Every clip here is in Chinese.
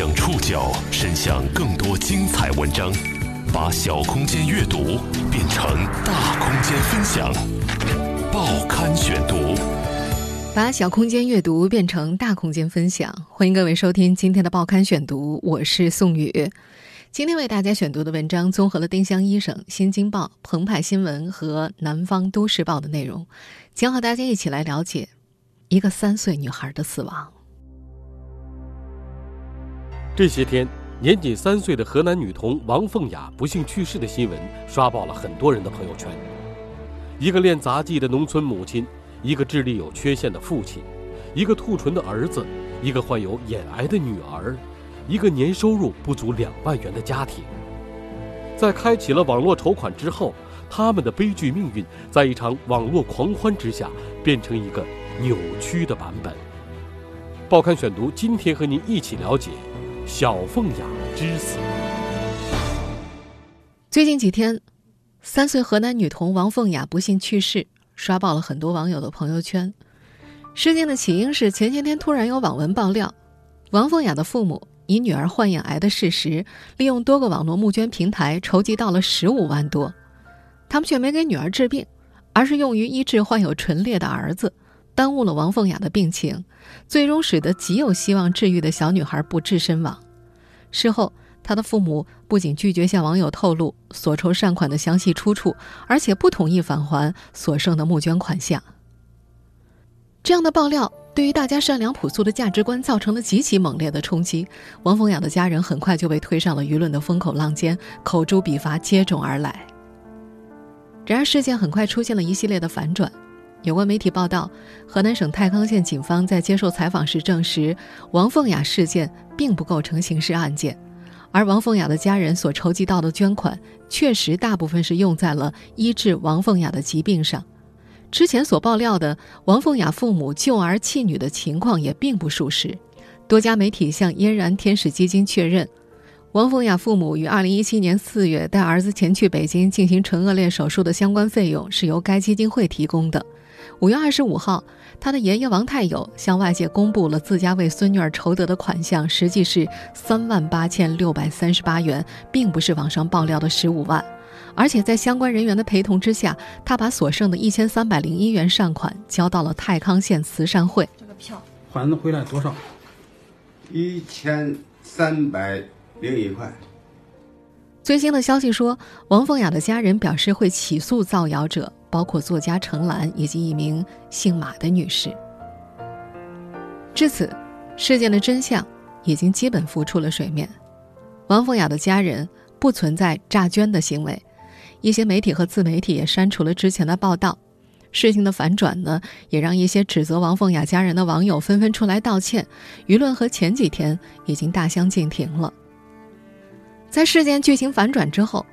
将触角伸向更多精彩文章，把小空间阅读变成大空间分享。报刊选读，把小空间阅读变成大空间分享。欢迎各位收听今天的报刊选读，我是宋宇。今天为大家选读的文章综合了丁香医生、新京报、澎湃新闻和南方都市报的内容，将和大家一起来了解一个三岁女孩的死亡。这些天，年仅三岁的河南女童王凤雅不幸去世的新闻刷爆了很多人的朋友圈。一个练杂技的农村母亲，一个智力有缺陷的父亲，一个兔唇的儿子，一个患有眼癌的女儿。一个年收入不足两万元的家庭，在开启了网络筹款之后，他们的悲剧命运在一场网络狂欢之下变成一个扭曲的版本。报刊选读，今天和您一起了解小凤雅之死。最近几天，三岁河南女童王凤雅不幸去世，刷爆了很多网友的朋友圈。事件的起因是前些天突然有网文爆料，王凤雅的父母。以女儿患眼癌的事实，利用多个网络募捐平台筹集到了十五万多，他们却没给女儿治病，而是用于医治患有唇裂的儿子，耽误了王凤雅的病情，最终使得极有希望治愈的小女孩不治身亡。事后，她的父母不仅拒绝向网友透露所筹善款的详细出处，而且不同意返还所剩的募捐款项。这样的爆料。对于大家善良朴素的价值观造成了极其猛烈的冲击，王凤雅的家人很快就被推上了舆论的风口浪尖，口诛笔伐接踵而来。然而，事件很快出现了一系列的反转。有关媒体报道，河南省太康县警方在接受采访时证实，王凤雅事件并不构成刑事案件，而王凤雅的家人所筹集到的捐款，确实大部分是用在了医治王凤雅的疾病上。之前所爆料的王凤雅父母救儿弃女的情况也并不属实。多家媒体向嫣然天使基金确认，王凤雅父母于2017年4月带儿子前去北京进行唇腭裂手术的相关费用是由该基金会提供的。5月二十五号，他的爷爷王太友向外界公布了自家为孙女儿筹得的款项，实际是三万八千六百三十八元，并不是网上爆料的十五万。而且在相关人员的陪同之下，他把所剩的一千三百零一元善款交到了太康县慈善会。这个票还回来多少？一千三百零一块。最新的消息说，王凤雅的家人表示会起诉造谣者，包括作家程兰以及一名姓马的女士。至此，事件的真相已经基本浮出了水面。王凤雅的家人不存在诈捐的行为。一些媒体和自媒体也删除了之前的报道，事情的反转呢，也让一些指责王凤雅家人的网友纷纷出来道歉，舆论和前几天已经大相径庭了。在事件剧情反转之后，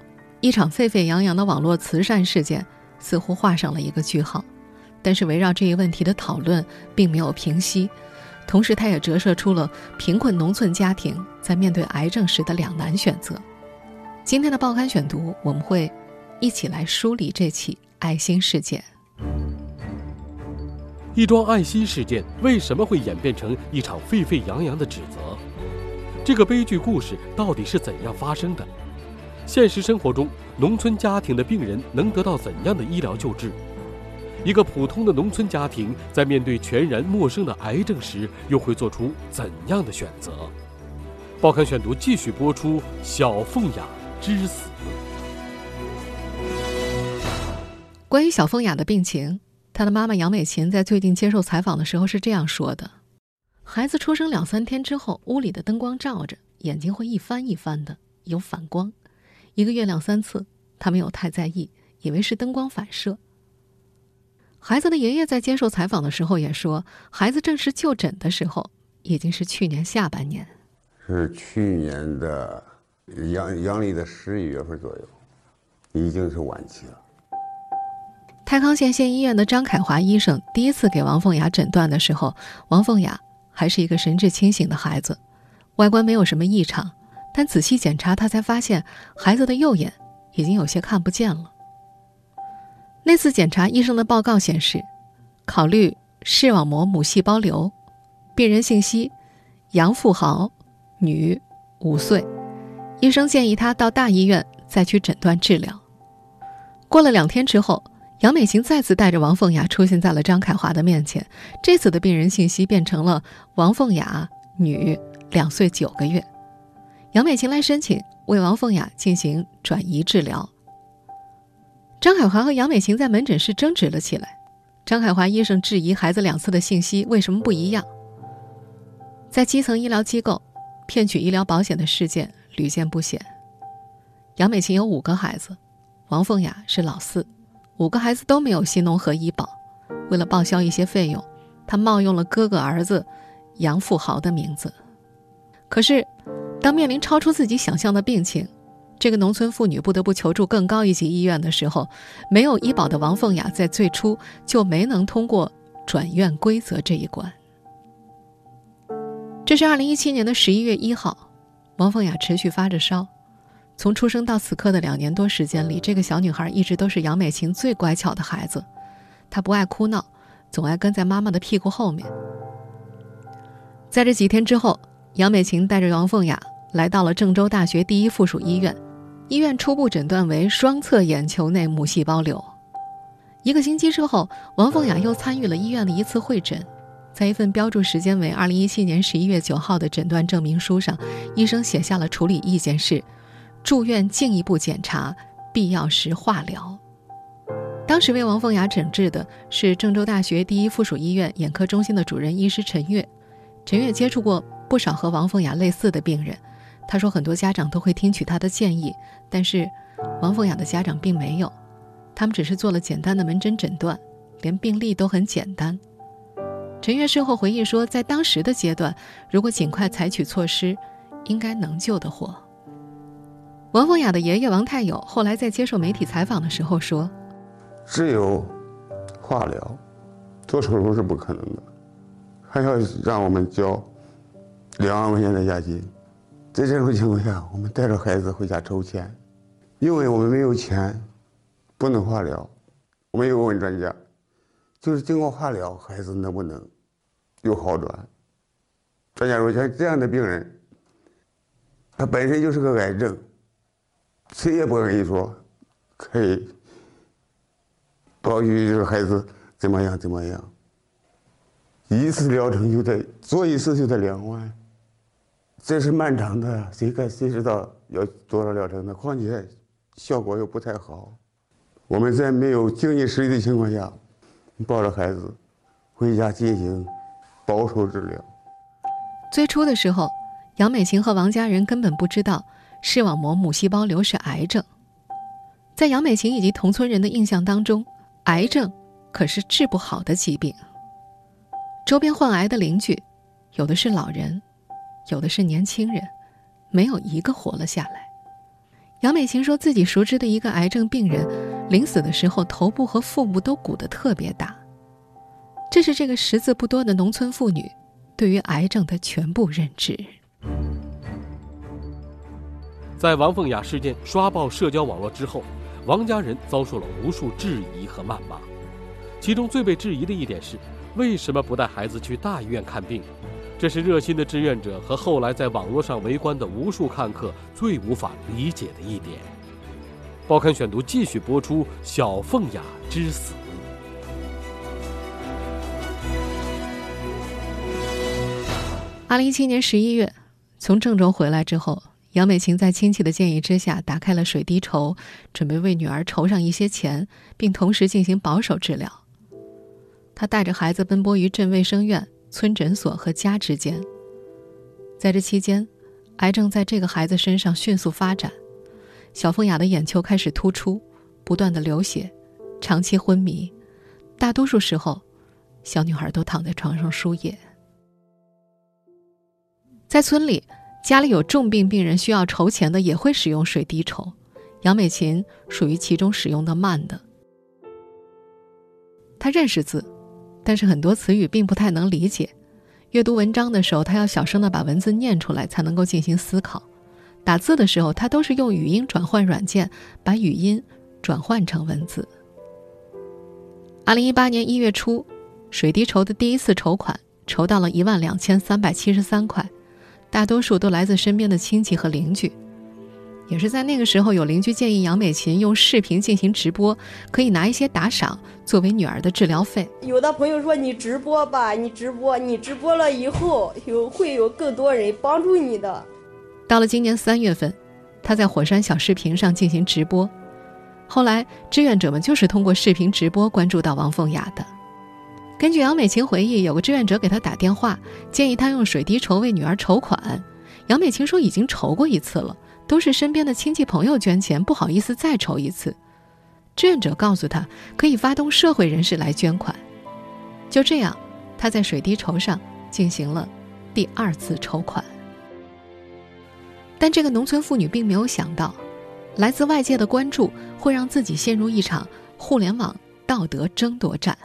一场沸沸扬扬的网络慈善事件似乎画上了一个句号，但是围绕这一问题的讨论并没有平息，同时它也折射出了贫困农村家庭在面对癌症时的两难选择。今天的报刊选读，我们会。一起来梳理这起爱心事件。一桩爱心事件为什么会演变成一场沸沸扬扬的指责？这个悲剧故事到底是怎样发生的？现实生活中，农村家庭的病人能得到怎样的医疗救治？一个普通的农村家庭在面对全然陌生的癌症时，又会做出怎样的选择？报刊选读继续播出：小凤雅之死。关于小凤雅的病情，她的妈妈杨美琴在最近接受采访的时候是这样说的：“孩子出生两三天之后，屋里的灯光照着，眼睛会一翻一翻的，有反光，一个月两三次，他没有太在意，以为是灯光反射。”孩子的爷爷在接受采访的时候也说，孩子正式就诊的时候已经是去年下半年，是去年的阳阳历的十一月份左右，已经是晚期了。太康县县医院的张凯华医生第一次给王凤雅诊断的时候，王凤雅还是一个神志清醒的孩子，外观没有什么异常，但仔细检查，他才发现孩子的右眼已经有些看不见了。那次检查，医生的报告显示，考虑视网膜母细胞瘤，病人信息：杨富豪，女，五岁。医生建议他到大医院再去诊断治疗。过了两天之后，杨美琴再次带着王凤雅出现在了张凯华的面前。这次的病人信息变成了王凤雅，女，两岁九个月。杨美琴来申请为王凤雅进行转移治疗。张海华和杨美琴在门诊室争执了起来。张海华医生质疑孩子两次的信息为什么不一样。在基层医疗机构骗取医疗保险的事件屡见不鲜。杨美琴有五个孩子，王凤雅是老四，五个孩子都没有新农合医保。为了报销一些费用，她冒用了哥哥儿子杨富豪的名字。可是，当面临超出自己想象的病情，这个农村妇女不得不求助更高一级医院的时候，没有医保的王凤雅在最初就没能通过转院规则这一关。这是二零一七年的十一月一号，王凤雅持续发着烧。从出生到此刻的两年多时间里，这个小女孩一直都是杨美琴最乖巧的孩子。她不爱哭闹，总爱跟在妈妈的屁股后面。在这几天之后，杨美琴带着王凤雅来到了郑州大学第一附属医院。医院初步诊断为双侧眼球内母细胞瘤。一个星期之后，王凤雅又参与了医院的一次会诊，在一份标注时间为二零一七年十一月九号的诊断证明书上，医生写下了处理意见是：住院进一步检查，必要时化疗。当时为王凤雅诊治的是郑州大学第一附属医院眼科中心的主任医师陈月。陈月接触过不少和王凤雅类似的病人。他说，很多家长都会听取他的建议，但是王凤雅的家长并没有，他们只是做了简单的门诊诊断，连病历都很简单。陈月事后回忆说，在当时的阶段，如果尽快采取措施，应该能救得活。王凤雅的爷爷王太友后来在接受媒体采访的时候说：“只有化疗，做手术是不可能的，还要让我们交两万块钱的押金。”在这种情况下，我们带着孩子回家筹钱，因为我们没有钱，不能化疗。我们又问专家，就是经过化疗，孩子能不能有好转？专家说，像这样的病人，他本身就是个癌症，谁也不愿意说可以保许这个孩子怎么样怎么样。一次疗程就得做一次就得两万。这是漫长的，谁该谁知道要多少疗程呢？况且效果又不太好。我们在没有经济实力的情况下，抱着孩子回家进行保守治疗。最初的时候，杨美琴和王家人根本不知道视网膜母细胞瘤是癌症。在杨美琴以及同村人的印象当中，癌症可是治不好的疾病。周边患癌的邻居，有的是老人。有的是年轻人，没有一个活了下来。杨美琴说自己熟知的一个癌症病人，临死的时候头部和腹部都鼓得特别大。这是这个识字不多的农村妇女对于癌症的全部认知。在王凤雅事件刷爆社交网络之后，王家人遭受了无数质疑和谩骂。其中最被质疑的一点是，为什么不带孩子去大医院看病？这是热心的志愿者和后来在网络上围观的无数看客最无法理解的一点。报刊选读继续播出：小凤雅之死。二零一七年十一月，从郑州回来之后，杨美琴在亲戚的建议之下，打开了水滴筹，准备为女儿筹上一些钱，并同时进行保守治疗。她带着孩子奔波于镇卫生院。村诊所和家之间，在这期间，癌症在这个孩子身上迅速发展，小凤雅的眼球开始突出，不断的流血，长期昏迷，大多数时候，小女孩都躺在床上输液。在村里，家里有重病病人需要筹钱的，也会使用水滴筹，杨美琴属于其中使用的慢的。她认识字。但是很多词语并不太能理解，阅读文章的时候，他要小声的把文字念出来才能够进行思考。打字的时候，他都是用语音转换软件把语音转换成文字。二零一八年一月初，水滴筹的第一次筹款筹到了一万两千三百七十三块，大多数都来自身边的亲戚和邻居。也是在那个时候，有邻居建议杨美琴用视频进行直播，可以拿一些打赏作为女儿的治疗费。有的朋友说：“你直播吧，你直播，你直播了以后，有会有更多人帮助你的。”到了今年三月份，她在火山小视频上进行直播。后来，志愿者们就是通过视频直播关注到王凤雅的。根据杨美琴回忆，有个志愿者给她打电话，建议她用水滴筹为女儿筹款。杨美琴说已经筹过一次了。都是身边的亲戚朋友捐钱，不好意思再筹一次。志愿者告诉他，可以发动社会人士来捐款。就这样，他在水滴筹上进行了第二次筹款。但这个农村妇女并没有想到，来自外界的关注会让自己陷入一场互联网道德争夺战。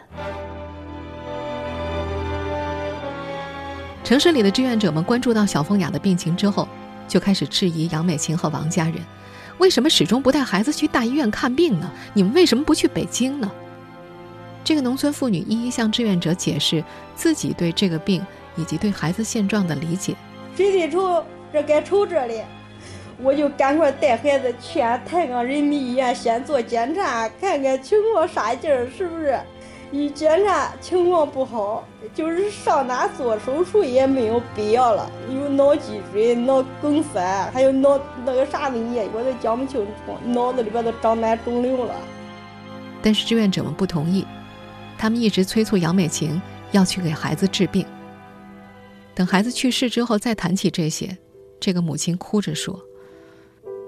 城市里的志愿者们关注到小凤雅的病情之后。就开始质疑杨美琴和王家人，为什么始终不带孩子去大医院看病呢？你们为什么不去北京呢？这个农村妇女一一向志愿者解释自己对这个病以及对孩子现状的理解。水滴筹这该愁这里，我就赶快带孩子去俺太钢人民医院先做检查，看看情况啥劲儿，是不是？一检查情况不好，就是上哪做手术也没有必要了。有脑积水、脑梗塞，还有脑那个啥问题，我都讲不清楚。脑子里边都长满肿瘤了。但是志愿者们不同意，他们一直催促杨美琴要去给孩子治病。等孩子去世之后再谈起这些，这个母亲哭着说：“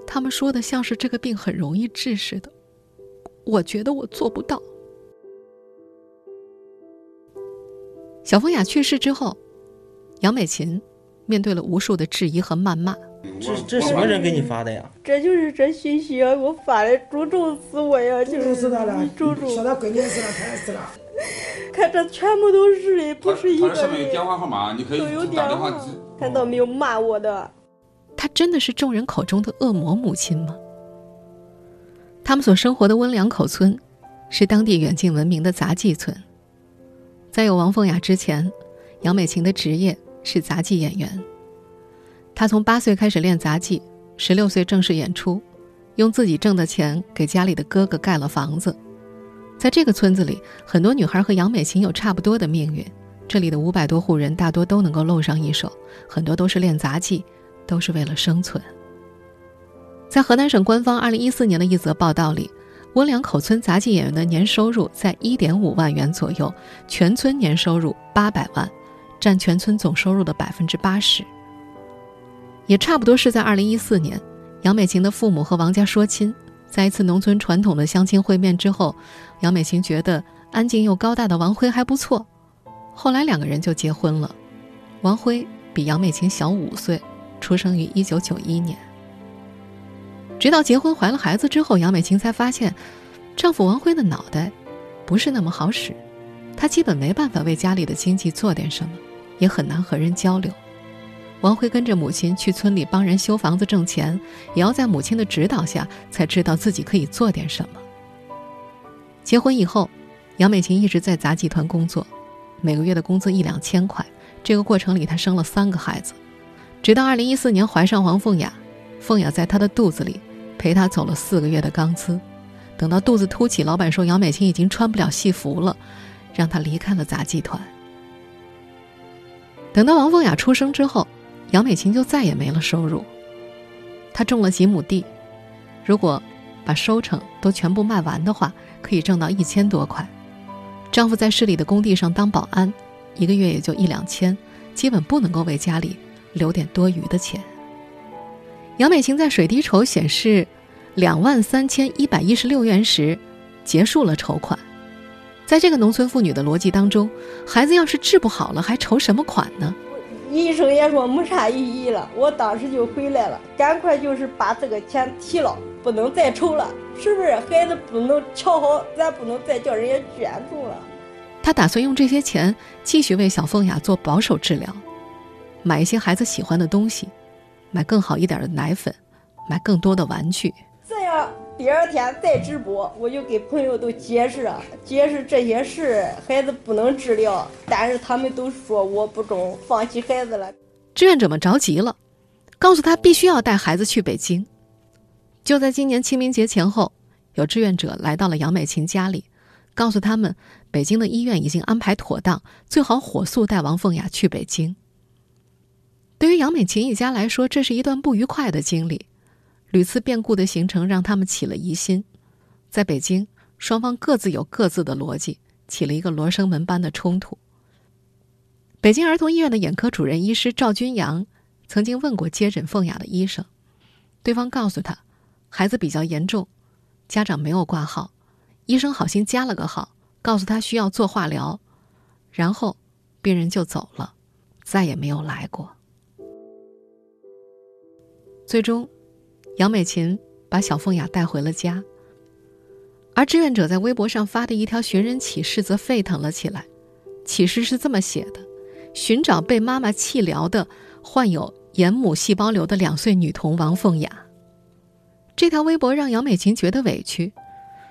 他们说的像是这个病很容易治似的，我觉得我做不到。”小凤雅去世之后，杨美琴面对了无数的质疑和谩骂。这这什么人给你发的呀？这就是这信息啊，给我发的，诅咒死我呀！就是死他了，诅咒。说他闺女死了，他也死了。看这全部都是的，不是一个。他上面有电话号码，你可以打电话。看到没有骂我的？他真的是众人口中的恶魔母亲吗？他们所生活的温良口村，是当地远近闻名的杂技村。在有王凤雅之前，杨美琴的职业是杂技演员。她从八岁开始练杂技，十六岁正式演出，用自己挣的钱给家里的哥哥盖了房子。在这个村子里，很多女孩和杨美琴有差不多的命运。这里的五百多户人大多都能够露上一手，很多都是练杂技，都是为了生存。在河南省官方二零一四年的一则报道里。温良口村杂技演员的年收入在一点五万元左右，全村年收入八百万，占全村总收入的百分之八十。也差不多是在二零一四年，杨美琴的父母和王家说亲，在一次农村传统的相亲会面之后，杨美琴觉得安静又高大的王辉还不错，后来两个人就结婚了。王辉比杨美琴小五岁，出生于一九九一年。直到结婚怀了孩子之后，杨美琴才发现，丈夫王辉的脑袋不是那么好使，他基本没办法为家里的经济做点什么，也很难和人交流。王辉跟着母亲去村里帮人修房子挣钱，也要在母亲的指导下才知道自己可以做点什么。结婚以后，杨美琴一直在杂技团工作，每个月的工资一两千块。这个过程里，她生了三个孩子，直到二零一四年怀上王凤雅。凤雅在她的肚子里陪她走了四个月的钢丝，等到肚子凸起，老板说杨美琴已经穿不了戏服了，让她离开了杂技团。等到王凤雅出生之后，杨美琴就再也没了收入。她种了几亩地，如果把收成都全部卖完的话，可以挣到一千多块。丈夫在市里的工地上当保安，一个月也就一两千，基本不能够为家里留点多余的钱。杨美琴在水滴筹显示两万三千一百一十六元时，结束了筹款。在这个农村妇女的逻辑当中，孩子要是治不好了，还筹什么款呢？医生也说没啥意义了，我当时就回来了，赶快就是把这个钱提了，不能再筹了，是不是？孩子不能瞧好，咱不能再叫人家捐助了。他打算用这些钱继续为小凤雅做保守治疗，买一些孩子喜欢的东西。买更好一点的奶粉，买更多的玩具。这样第二天再直播，我就给朋友都解释啊，解释这些事。孩子不能治疗，但是他们都说我不中，放弃孩子了。志愿者们着急了，告诉他必须要带孩子去北京。就在今年清明节前后，有志愿者来到了杨美琴家里，告诉他们北京的医院已经安排妥当，最好火速带王凤雅去北京。对于杨美琴一家来说，这是一段不愉快的经历，屡次变故的行程让他们起了疑心。在北京，双方各自有各自的逻辑，起了一个罗生门般的冲突。北京儿童医院的眼科主任医师赵军阳曾经问过接诊凤雅的医生，对方告诉他。孩子比较严重，家长没有挂号，医生好心加了个号，告诉他需要做化疗，然后病人就走了，再也没有来过。最终，杨美琴把小凤雅带回了家，而志愿者在微博上发的一条寻人启事则沸腾了起来。启事是这么写的：寻找被妈妈弃疗的患有眼母细胞瘤的两岁女童王凤雅。这条微博让杨美琴觉得委屈，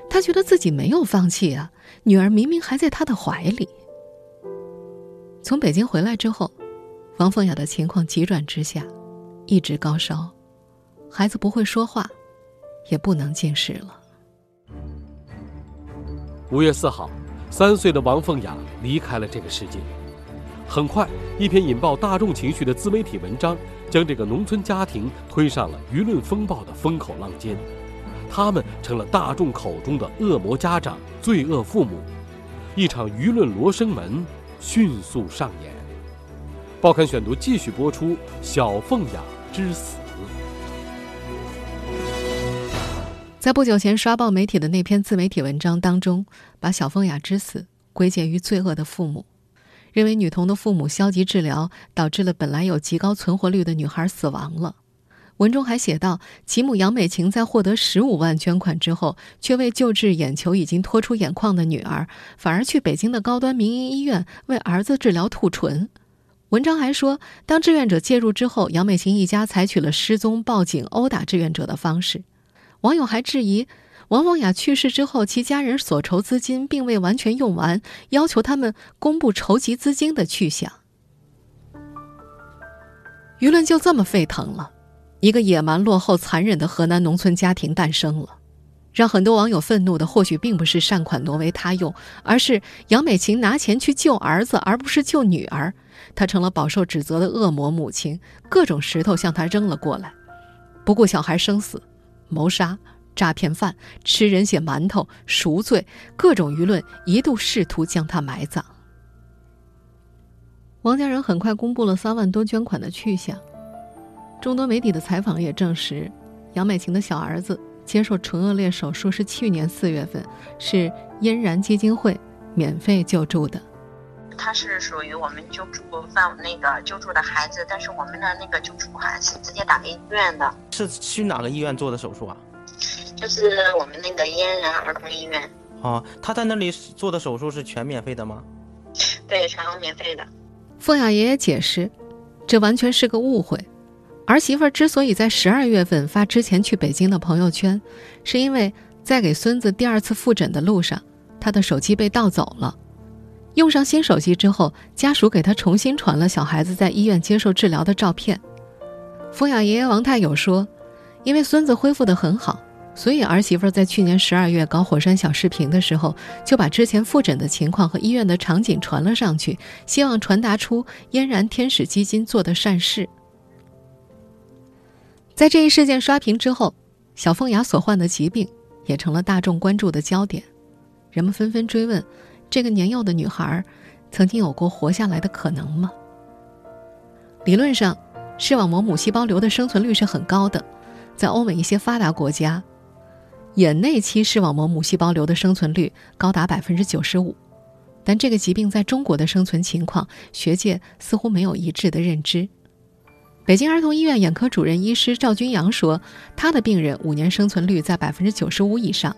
她觉得自己没有放弃啊，女儿明明还在她的怀里。从北京回来之后，王凤雅的情况急转直下，一直高烧，孩子不会说话，也不能进食了。五月四号，三岁的王凤雅离开了这个世界。很快，一篇引爆大众情绪的自媒体文章。将这个农村家庭推上了舆论风暴的风口浪尖，他们成了大众口中的恶魔家长、罪恶父母，一场舆论罗生门迅速上演。报刊选读继续播出：小凤雅之死。在不久前刷爆媒体的那篇自媒体文章当中，把小凤雅之死归结于罪恶的父母。认为女童的父母消极治疗，导致了本来有极高存活率的女孩死亡了。文中还写道，其母杨美琴在获得十五万捐款之后，却为救治眼球已经脱出眼眶的女儿，反而去北京的高端民营医院为儿子治疗兔唇。文章还说，当志愿者介入之后，杨美琴一家采取了失踪、报警、殴打志愿者的方式。网友还质疑。王凤雅去世之后，其家人所筹资金并未完全用完，要求他们公布筹集资金的去向。舆论就这么沸腾了，一个野蛮、落后、残忍的河南农村家庭诞生了。让很多网友愤怒的，或许并不是善款挪为他用，而是杨美琴拿钱去救儿子，而不是救女儿。她成了饱受指责的恶魔母亲，各种石头向她扔了过来，不顾小孩生死，谋杀。诈骗犯吃人血馒头赎罪，各种舆论一度试图将他埋葬。王家人很快公布了三万多捐款的去向。众多媒体的采访也证实，杨美琴的小儿子接受唇腭裂手术是去年四月份，是嫣然基金会免费救助的。他是属于我们救助范那个救助的孩子，但是我们的那个救助款是直接打给医院的。是去哪个医院做的手术啊？就是我们那个嫣然儿童医院啊，他在那里做的手术是全免费的吗？对，全额免费的。凤雅爷爷解释，这完全是个误会。儿媳妇之所以在十二月份发之前去北京的朋友圈，是因为在给孙子第二次复诊的路上，他的手机被盗走了。用上新手机之后，家属给他重新传了小孩子在医院接受治疗的照片。凤雅爷爷王太友说，因为孙子恢复得很好。所以儿媳妇在去年十二月搞火山小视频的时候，就把之前复诊的情况和医院的场景传了上去，希望传达出嫣然天使基金做的善事。在这一事件刷屏之后，小凤雅所患的疾病也成了大众关注的焦点，人们纷纷追问：这个年幼的女孩曾经有过活下来的可能吗？理论上，视网膜母细胞瘤的生存率是很高的，在欧美一些发达国家。眼内期视网膜母细胞瘤的生存率高达百分之九十五，但这个疾病在中国的生存情况，学界似乎没有一致的认知。北京儿童医院眼科主任医师赵军阳说，他的病人五年生存率在百分之九十五以上，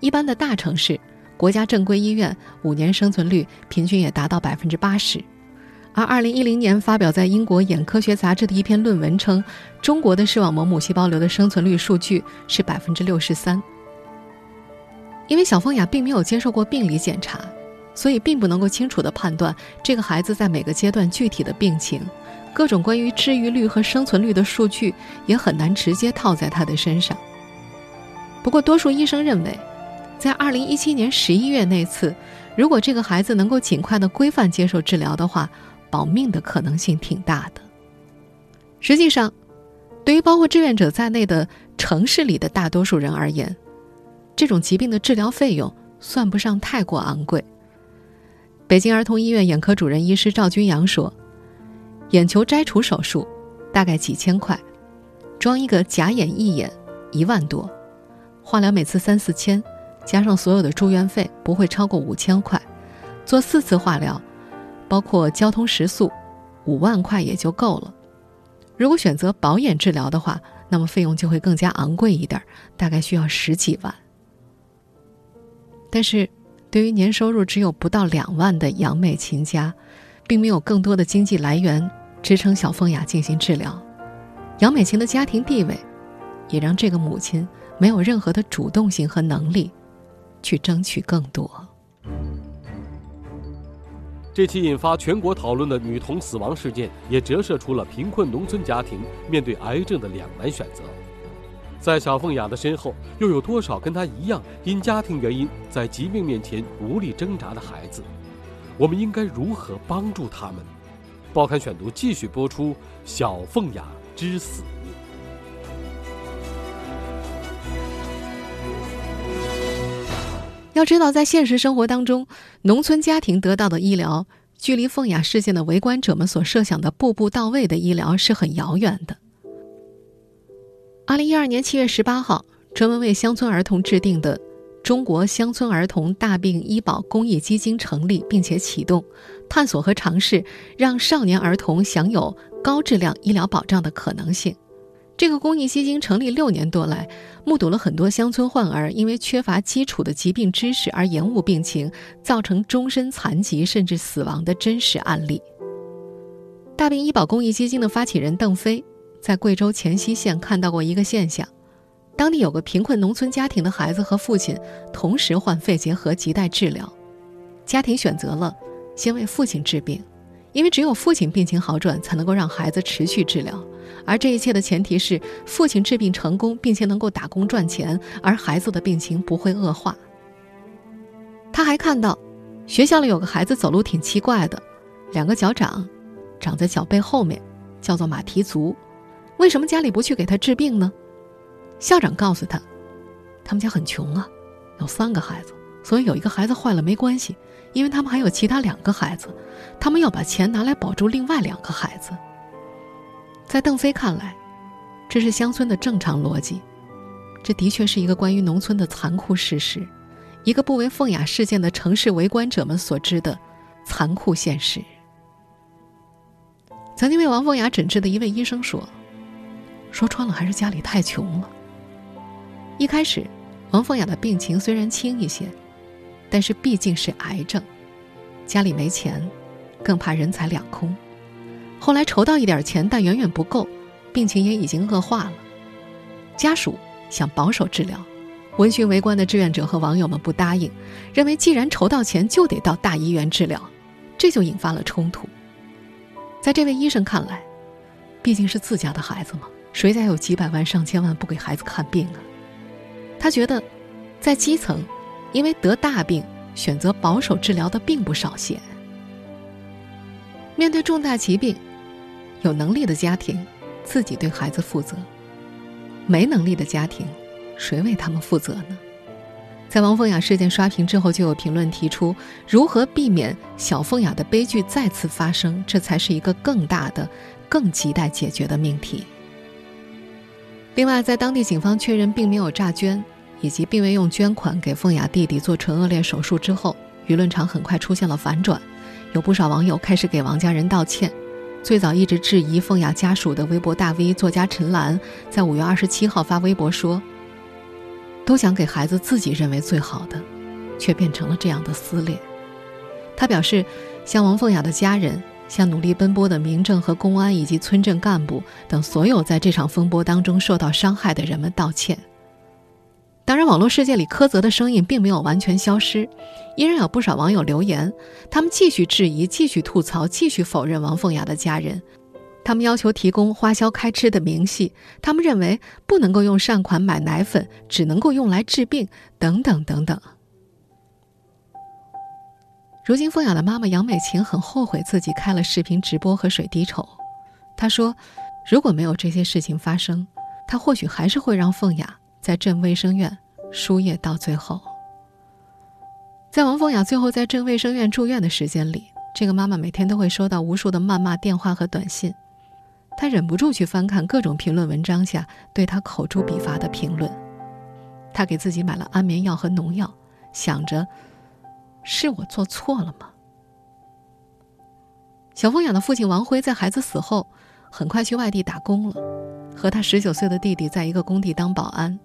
一般的大城市、国家正规医院五年生存率平均也达到百分之八十。而二零一零年发表在英国眼科学杂志的一篇论文称，中国的视网膜母细胞瘤的生存率数据是百分之六十三。因为小凤雅并没有接受过病理检查，所以并不能够清楚地判断这个孩子在每个阶段具体的病情，各种关于治愈率和生存率的数据也很难直接套在他的身上。不过，多数医生认为，在2017年11月那次，如果这个孩子能够尽快的规范接受治疗的话，保命的可能性挺大的。实际上，对于包括志愿者在内的城市里的大多数人而言，这种疾病的治疗费用算不上太过昂贵。北京儿童医院眼科主任医师赵军阳说：“眼球摘除手术大概几千块，装一个假眼义眼一万多，化疗每次三四千，加上所有的住院费不会超过五千块，做四次化疗，包括交通食宿，五万块也就够了。如果选择保眼治疗的话，那么费用就会更加昂贵一点，大概需要十几万。但是。”对于年收入只有不到两万的杨美琴家，并没有更多的经济来源支撑小凤雅进行治疗。杨美琴的家庭地位，也让这个母亲没有任何的主动性和能力去争取更多。这起引发全国讨论的女童死亡事件，也折射出了贫困农村家庭面对癌症的两难选择。在小凤雅的身后，又有多少跟她一样因家庭原因在疾病面前无力挣扎的孩子？我们应该如何帮助他们？报刊选读继续播出《小凤雅之死》。要知道，在现实生活当中，农村家庭得到的医疗，距离凤雅事件的围观者们所设想的步步到位的医疗是很遥远的。二零一二年七月十八号，专门为乡村儿童制定的中国乡村儿童大病医保公益基金成立，并且启动探索和尝试让少年儿童享有高质量医疗保障的可能性。这个公益基金成立六年多来，目睹了很多乡村患儿因为缺乏基础的疾病知识而延误病情，造成终身残疾甚至死亡的真实案例。大病医保公益基金的发起人邓飞。在贵州黔西县看到过一个现象，当地有个贫困农村家庭的孩子和父亲同时患肺结核亟待治疗，家庭选择了先为父亲治病，因为只有父亲病情好转，才能够让孩子持续治疗。而这一切的前提是父亲治病成功，并且能够打工赚钱，而孩子的病情不会恶化。他还看到，学校里有个孩子走路挺奇怪的，两个脚掌长在脚背后面，叫做马蹄足。为什么家里不去给他治病呢？校长告诉他，他们家很穷啊，有三个孩子，所以有一个孩子坏了没关系，因为他们还有其他两个孩子，他们要把钱拿来保住另外两个孩子。在邓飞看来，这是乡村的正常逻辑，这的确是一个关于农村的残酷事实，一个不为凤雅事件的城市围观者们所知的残酷现实。曾经为王凤雅诊治的一位医生说。说穿了，还是家里太穷了。一开始，王凤雅的病情虽然轻一些，但是毕竟是癌症，家里没钱，更怕人财两空。后来筹到一点钱，但远远不够，病情也已经恶化了。家属想保守治疗，闻讯围观的志愿者和网友们不答应，认为既然筹到钱，就得到大医院治疗，这就引发了冲突。在这位医生看来，毕竟是自家的孩子嘛。谁家有几百万、上千万不给孩子看病啊？他觉得，在基层，因为得大病选择保守治疗的并不少见。面对重大疾病，有能力的家庭自己对孩子负责；没能力的家庭，谁为他们负责呢？在王凤雅事件刷屏之后，就有评论提出，如何避免小凤雅的悲剧再次发生，这才是一个更大的、更亟待解决的命题。另外，在当地警方确认并没有诈捐，以及并未用捐款给凤雅弟弟做唇腭裂手术之后，舆论场很快出现了反转，有不少网友开始给王家人道歉。最早一直质疑凤雅家属的微博大 V 作家陈岚，在五月二十七号发微博说：“都想给孩子自己认为最好的，却变成了这样的撕裂。”他表示，向王凤雅的家人。向努力奔波的民政和公安以及村镇干部等所有在这场风波当中受到伤害的人们道歉。当然，网络世界里苛责的声音并没有完全消失，依然有不少网友留言，他们继续质疑、继续吐槽、继续否认王凤雅的家人，他们要求提供花销开支的明细，他们认为不能够用善款买奶粉，只能够用来治病，等等等等。如今，凤雅的妈妈杨美琴很后悔自己开了视频直播和水滴筹。她说：“如果没有这些事情发生，她或许还是会让凤雅在镇卫生院输液到最后。”在王凤雅最后在镇卫生院住院的时间里，这个妈妈每天都会收到无数的谩骂电话和短信。她忍不住去翻看各种评论文章下对她口诛笔伐的评论。她给自己买了安眠药和农药，想着。是我做错了吗？小凤雅的父亲王辉在孩子死后，很快去外地打工了，和他十九岁的弟弟在一个工地当保安，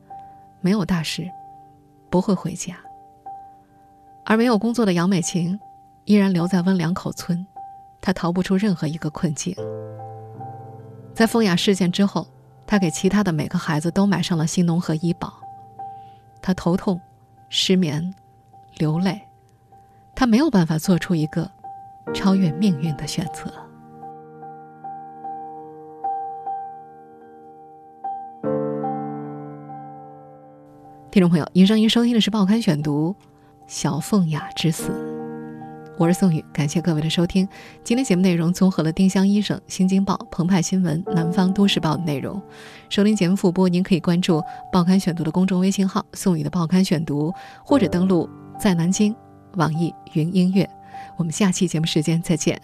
没有大事，不会回家。而没有工作的杨美琴，依然留在温良口村，她逃不出任何一个困境。在凤雅事件之后，她给其他的每个孩子都买上了新农合医保。她头痛、失眠、流泪。他没有办法做出一个超越命运的选择。听众朋友，您上您收听的是《报刊选读》，小凤雅之死。我是宋宇，感谢各位的收听。今天节目内容综合了丁香医生、新京报、澎湃新闻、南方都市报的内容。收听节目复播，您可以关注《报刊选读》的公众微信号“宋宇的报刊选读”，或者登录在南京。网易云音乐，我们下期节目时间再见。